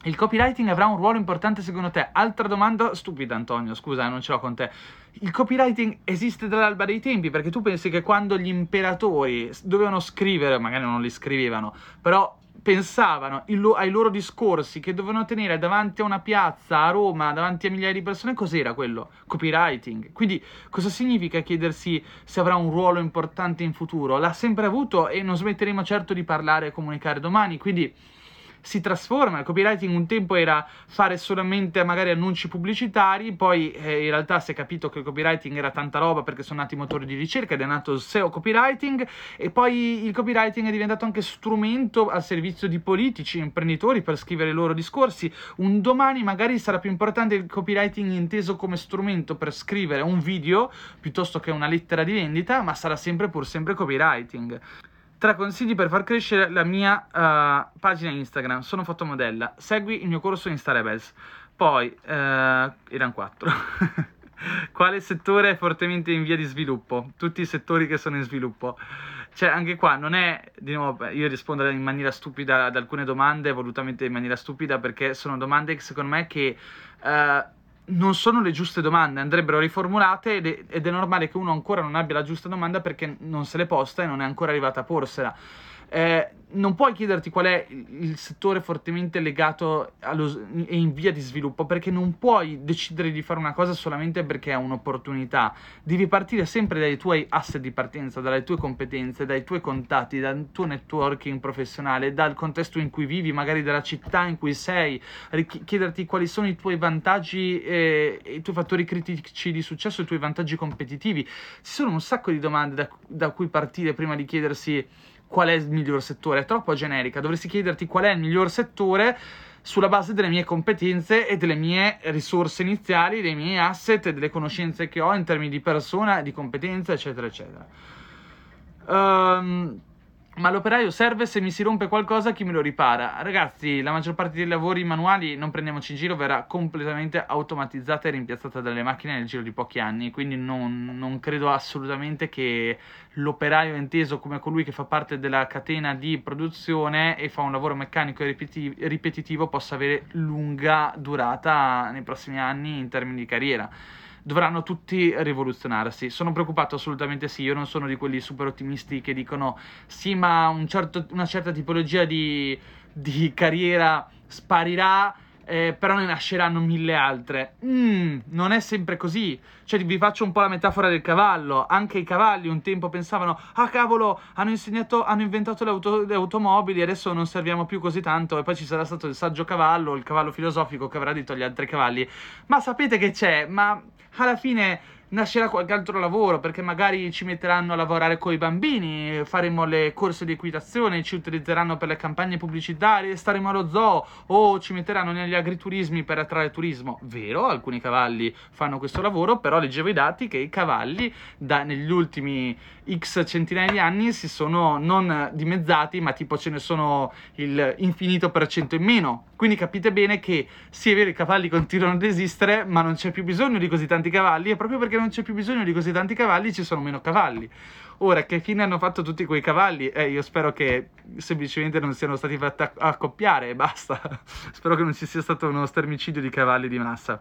il copywriting avrà un ruolo importante secondo te? Altra domanda stupida, Antonio, scusa, non ce l'ho con te il copywriting esiste dall'alba dei tempi, perché tu pensi che quando gli imperatori dovevano scrivere, magari non li scrivevano, però pensavano lo- ai loro discorsi che dovevano tenere davanti a una piazza a Roma, davanti a migliaia di persone, cos'era quello? Copywriting. Quindi cosa significa chiedersi se avrà un ruolo importante in futuro? L'ha sempre avuto e non smetteremo certo di parlare e comunicare domani, quindi si trasforma. Il copywriting un tempo era fare solamente magari annunci pubblicitari, poi eh, in realtà si è capito che il copywriting era tanta roba perché sono nati i motori di ricerca ed è nato il SEO copywriting e poi il copywriting è diventato anche strumento al servizio di politici, imprenditori per scrivere i loro discorsi. Un domani magari sarà più importante il copywriting inteso come strumento per scrivere un video piuttosto che una lettera di vendita, ma sarà sempre pur sempre copywriting. Tre consigli per far crescere la mia uh, pagina Instagram. Sono fotomodella. Segui il mio corso Insta Rebels. Poi, uh, erano quattro. Quale settore è fortemente in via di sviluppo? Tutti i settori che sono in sviluppo. Cioè, anche qua non è, di nuovo, io rispondere in maniera stupida ad alcune domande, volutamente in maniera stupida, perché sono domande che secondo me che... Uh, non sono le giuste domande, andrebbero riformulate ed è, ed è, normale che uno ancora non abbia la giusta domanda perché non se l'è posta e non è ancora arrivata a porsela eh, non puoi chiederti qual è il settore fortemente legato e in via di sviluppo, perché non puoi decidere di fare una cosa solamente perché è un'opportunità. Devi partire sempre dai tuoi asset di partenza, dalle tue competenze, dai tuoi contatti, dal tuo networking professionale, dal contesto in cui vivi, magari dalla città in cui sei, chiederti quali sono i tuoi vantaggi e i tuoi fattori critici di successo, i tuoi vantaggi competitivi. Ci sono un sacco di domande da, da cui partire prima di chiedersi qual è il miglior settore, è troppo generica, dovresti chiederti qual è il miglior settore sulla base delle mie competenze e delle mie risorse iniziali, dei miei asset e delle conoscenze che ho in termini di persona, di competenze, eccetera, eccetera. Um, ma l'operaio serve se mi si rompe qualcosa chi me lo ripara. Ragazzi, la maggior parte dei lavori manuali, non prendiamoci in giro, verrà completamente automatizzata e rimpiazzata dalle macchine nel giro di pochi anni, quindi non, non credo assolutamente che l'operaio inteso come colui che fa parte della catena di produzione e fa un lavoro meccanico e ripetitivo possa avere lunga durata nei prossimi anni in termini di carriera dovranno tutti rivoluzionarsi. Sono preoccupato assolutamente sì, io non sono di quelli super ottimisti che dicono sì, ma un certo, una certa tipologia di, di carriera sparirà. Eh, però ne nasceranno mille altre. Mm, non è sempre così. Cioè, vi faccio un po' la metafora del cavallo. Anche i cavalli un tempo pensavano: ah, cavolo, hanno insegnato, hanno inventato le, auto, le automobili, adesso non serviamo più così tanto. E poi ci sarà stato il saggio cavallo, il cavallo filosofico che avrà detto agli altri cavalli: Ma sapete che c'è? Ma alla fine nascerà qualche altro lavoro perché magari ci metteranno a lavorare con i bambini, faremo le corse di equitazione, ci utilizzeranno per le campagne pubblicitarie, staremo allo zoo o ci metteranno negli agriturismi per attrarre turismo. Vero, alcuni cavalli fanno questo lavoro, però leggevo i dati che i cavalli da, negli ultimi x centinaia di anni si sono non dimezzati, ma tipo ce ne sono il infinito per cento in meno. Quindi capite bene che sì, è vero, i cavalli continuano ad esistere, ma non c'è più bisogno di così tanti cavalli, e proprio perché non c'è più bisogno di così tanti cavalli ci sono meno cavalli. Ora, che fine hanno fatto tutti quei cavalli? Eh, io spero che semplicemente non siano stati fatti accoppiare e basta. spero che non ci sia stato uno stermicidio di cavalli di massa.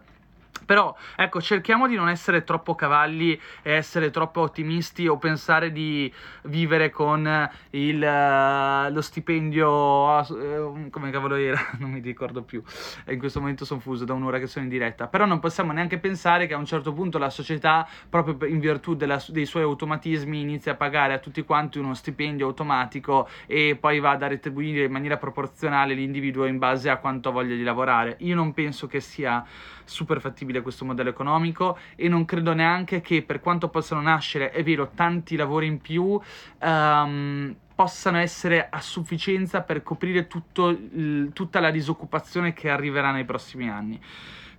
Però ecco, cerchiamo di non essere troppo cavalli e essere troppo ottimisti o pensare di vivere con il, uh, lo stipendio. Uh, come cavolo era? non mi ricordo più. In questo momento sono fuso da un'ora che sono in diretta. Però non possiamo neanche pensare che a un certo punto la società, proprio in virtù della, dei suoi automatismi, inizia a pagare a tutti quanti uno stipendio automatico e poi vada a retribuire in maniera proporzionale l'individuo in base a quanto voglia di lavorare. Io non penso che sia super fattibile questo modello economico e non credo neanche che per quanto possano nascere, è vero, tanti lavori in più, um, possano essere a sufficienza per coprire tutto, il, tutta la disoccupazione che arriverà nei prossimi anni.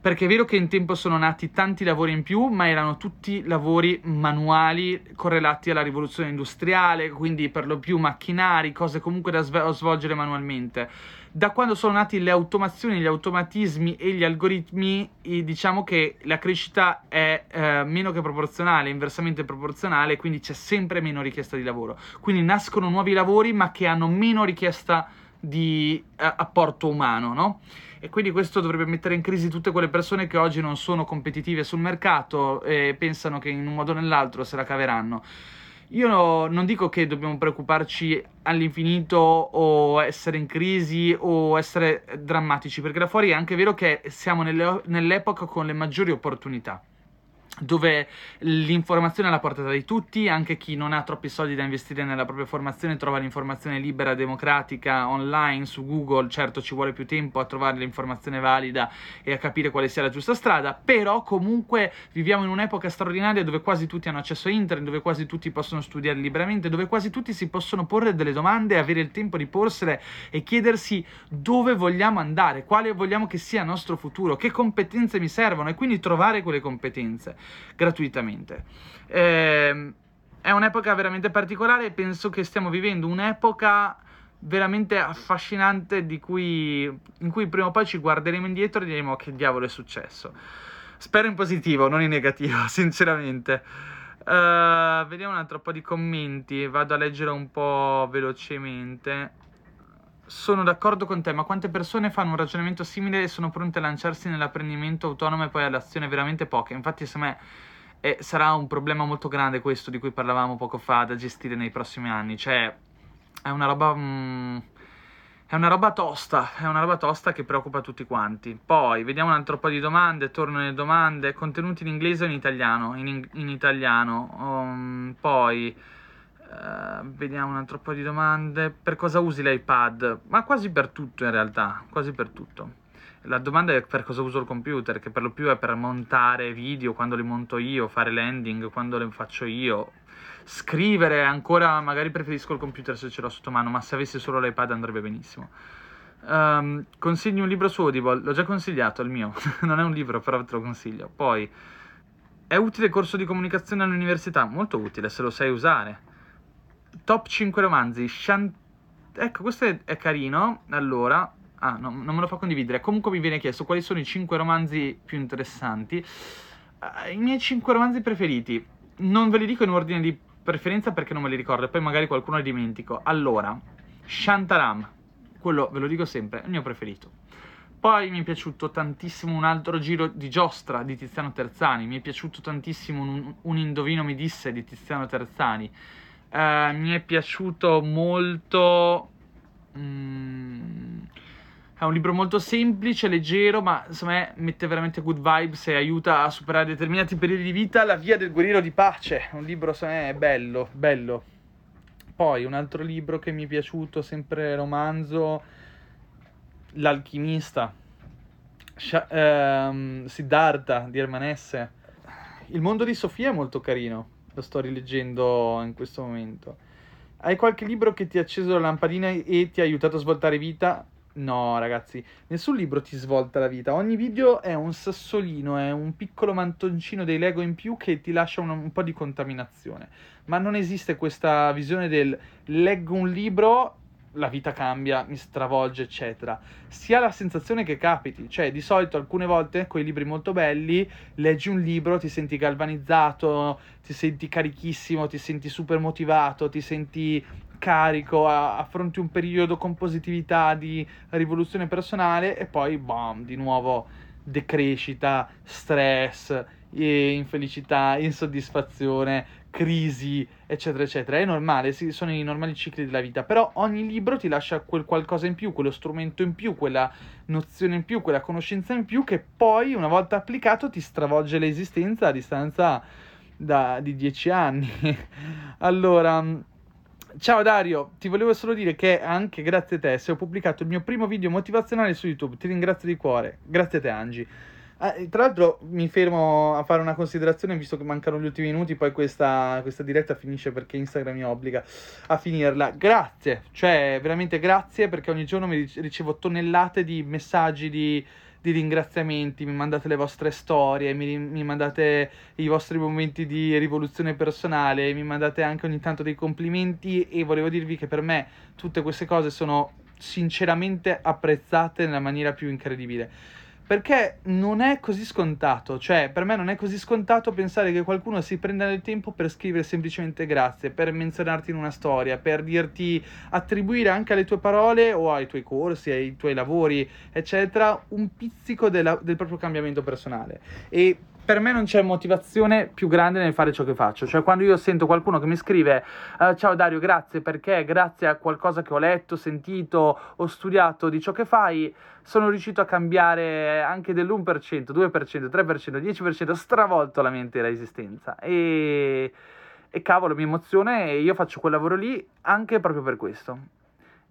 Perché è vero che in tempo sono nati tanti lavori in più, ma erano tutti lavori manuali correlati alla rivoluzione industriale, quindi per lo più macchinari, cose comunque da svolgere manualmente. Da quando sono nati le automazioni, gli automatismi e gli algoritmi, diciamo che la crescita è eh, meno che proporzionale, inversamente proporzionale, quindi c'è sempre meno richiesta di lavoro. Quindi nascono nuovi lavori, ma che hanno meno richiesta di eh, apporto umano, no? e quindi questo dovrebbe mettere in crisi tutte quelle persone che oggi non sono competitive sul mercato e pensano che in un modo o nell'altro se la caveranno. Io non dico che dobbiamo preoccuparci all'infinito o essere in crisi o essere drammatici, perché da fuori è anche vero che siamo nelle, nell'epoca con le maggiori opportunità dove l'informazione è alla portata di tutti, anche chi non ha troppi soldi da investire nella propria formazione trova l'informazione libera, democratica, online, su Google, certo ci vuole più tempo a trovare l'informazione valida e a capire quale sia la giusta strada, però comunque viviamo in un'epoca straordinaria dove quasi tutti hanno accesso a internet, dove quasi tutti possono studiare liberamente, dove quasi tutti si possono porre delle domande, avere il tempo di porsele e chiedersi dove vogliamo andare, quale vogliamo che sia il nostro futuro, che competenze mi servono e quindi trovare quelle competenze gratuitamente. Eh, è un'epoca veramente particolare e penso che stiamo vivendo un'epoca veramente affascinante cui, in cui prima o poi ci guarderemo indietro e diremo che diavolo è successo. Spero in positivo, non in negativo, sinceramente. Uh, vediamo un altro po' di commenti, vado a leggere un po' velocemente. Sono d'accordo con te, ma quante persone fanno un ragionamento simile e sono pronte a lanciarsi nell'apprendimento autonomo e poi all'azione? Veramente poche. Infatti, secondo me eh, sarà un problema molto grande questo di cui parlavamo poco fa da gestire nei prossimi anni. Cioè, è una roba. Mm, è una roba tosta, è una roba tosta che preoccupa tutti quanti. Poi vediamo un altro po' di domande, torno alle domande, contenuti in inglese o in italiano? In, in italiano. Um, poi Uh, vediamo un altro po' di domande. Per cosa usi l'iPad? Ma quasi per tutto in realtà, quasi per tutto. La domanda è per cosa uso il computer, che per lo più è per montare video quando li monto io, fare landing quando le faccio io. Scrivere ancora, magari preferisco il computer se ce l'ho sotto mano, ma se avessi solo l'iPad andrebbe benissimo. Um, consigli un libro su Audible, l'ho già consigliato, il mio. non è un libro, però te lo consiglio. Poi, è utile il corso di comunicazione all'università? Molto utile se lo sai usare Top 5 romanzi. Shan... Ecco, questo è, è, carino. Allora, ah, no, non me lo fa condividere. Comunque mi viene chiesto quali sono i 5 romanzi più interessanti. Uh, I miei 5 romanzi preferiti. Non ve li dico in ordine di preferenza perché non me li ricordo, e poi magari qualcuno li dimentico. Allora, Shantaram, quello ve lo dico sempre, è il mio preferito. Poi mi è piaciuto tantissimo un altro giro di giostra di Tiziano Terzani, mi è piaciuto tantissimo un, un indovino mi disse di Tiziano Terzani. Uh, mi è piaciuto molto. Mm, è un libro molto semplice, leggero, ma secondo me mette veramente good vibes e aiuta a superare determinati periodi di vita. La via del guerriero di pace. Un libro, secondo me, bello, bello. Poi un altro libro che mi è piaciuto, sempre romanzo, L'alchimista. Sh- ehm, Siddhartha di Ermanesse. Il mondo di Sofia è molto carino lo sto rileggendo in questo momento. Hai qualche libro che ti ha acceso la lampadina e ti ha aiutato a svoltare vita? No, ragazzi, nessun libro ti svolta la vita. Ogni video è un sassolino, è un piccolo mantoncino dei Lego in più che ti lascia un, un po' di contaminazione. Ma non esiste questa visione del leggo un libro la vita cambia, mi stravolge, eccetera. Si ha la sensazione che capiti, cioè di solito alcune volte con i libri molto belli leggi un libro, ti senti galvanizzato, ti senti carichissimo, ti senti super motivato, ti senti carico, affronti un periodo con positività di rivoluzione personale e poi boom, di nuovo decrescita, stress, infelicità, insoddisfazione, crisi, eccetera, eccetera. È normale, sì, sono i normali cicli della vita, però ogni libro ti lascia quel qualcosa in più, quello strumento in più, quella nozione in più, quella conoscenza in più che poi, una volta applicato, ti stravolge l'esistenza a distanza da, di dieci anni. allora... Ciao Dario, ti volevo solo dire che anche grazie a te se ho pubblicato il mio primo video motivazionale su YouTube, ti ringrazio di cuore, grazie a te Angie. Ah, tra l'altro mi fermo a fare una considerazione, visto che mancano gli ultimi minuti, poi questa, questa diretta finisce perché Instagram mi obbliga a finirla. Grazie, cioè veramente grazie perché ogni giorno mi ricevo tonnellate di messaggi, di, di ringraziamenti, mi mandate le vostre storie, mi, mi, mandate i vostri momenti di rivoluzione personale, mi mandate anche ogni tanto dei complimenti e volevo dirvi che per me tutte queste cose sono sinceramente apprezzate nella maniera più incredibile perché non è così scontato, cioè per me non è così scontato pensare che qualcuno si prenda del tempo per scrivere semplicemente grazie, per menzionarti in una storia, per dirti, attribuire anche alle tue parole o ai tuoi corsi, ai tuoi lavori, eccetera, un pizzico della, del proprio cambiamento personale. E per me non c'è motivazione più grande nel fare ciò che faccio. Cioè, quando io sento qualcuno che mi scrive: uh, Ciao Dario, grazie perché grazie a qualcosa che ho letto, sentito o studiato di ciò che fai, sono riuscito a cambiare anche dell'1%, 2%, 3%, 10%, stravolto la mia intera esistenza. E, e cavolo, mi emoziona e io faccio quel lavoro lì anche proprio per questo.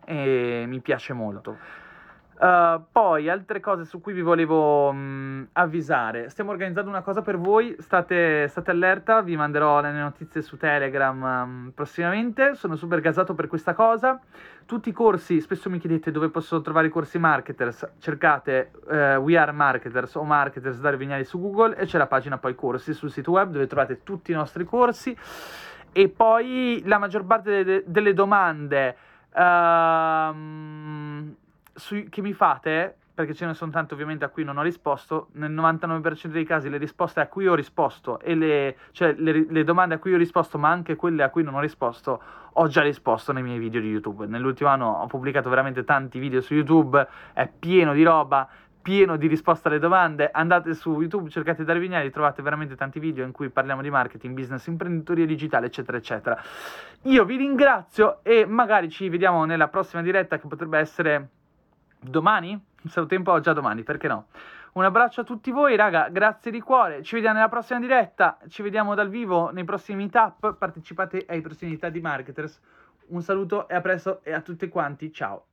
E mi piace molto. Uh, poi altre cose su cui vi volevo um, avvisare. Stiamo organizzando una cosa per voi, state, state allerta, vi manderò le notizie su Telegram um, prossimamente. Sono super gasato per questa cosa. Tutti i corsi, spesso mi chiedete dove posso trovare i corsi marketers, cercate uh, We Are Marketers o Marketers Dario Vignali su Google e c'è la pagina poi corsi sul sito web dove trovate tutti i nostri corsi. E poi la maggior parte de- delle domande. Uh, su, che mi fate, perché ce ne sono tante ovviamente a cui non ho risposto, nel 99% dei casi le risposte a cui ho risposto, e le, cioè le, le, domande a cui ho risposto, ma anche quelle a cui non ho risposto, ho già risposto nei miei video di YouTube. Nell'ultimo anno ho pubblicato veramente tanti video su YouTube, è pieno di roba, pieno di risposte alle domande. Andate su YouTube, cercate Dario Vignali, trovate veramente tanti video in cui parliamo di marketing, business, imprenditoria digitale, eccetera, eccetera. Io vi ringrazio e magari ci vediamo nella prossima diretta che potrebbe essere domani? Se ho tempo, già domani, perché no? Un abbraccio a tutti voi, raga, grazie di cuore. Ci vediamo nella prossima diretta, ci vediamo dal vivo nei prossimi meetup. Partecipate ai prossimi meetup di marketers. Un saluto e a presto e a tutti quanti. Ciao.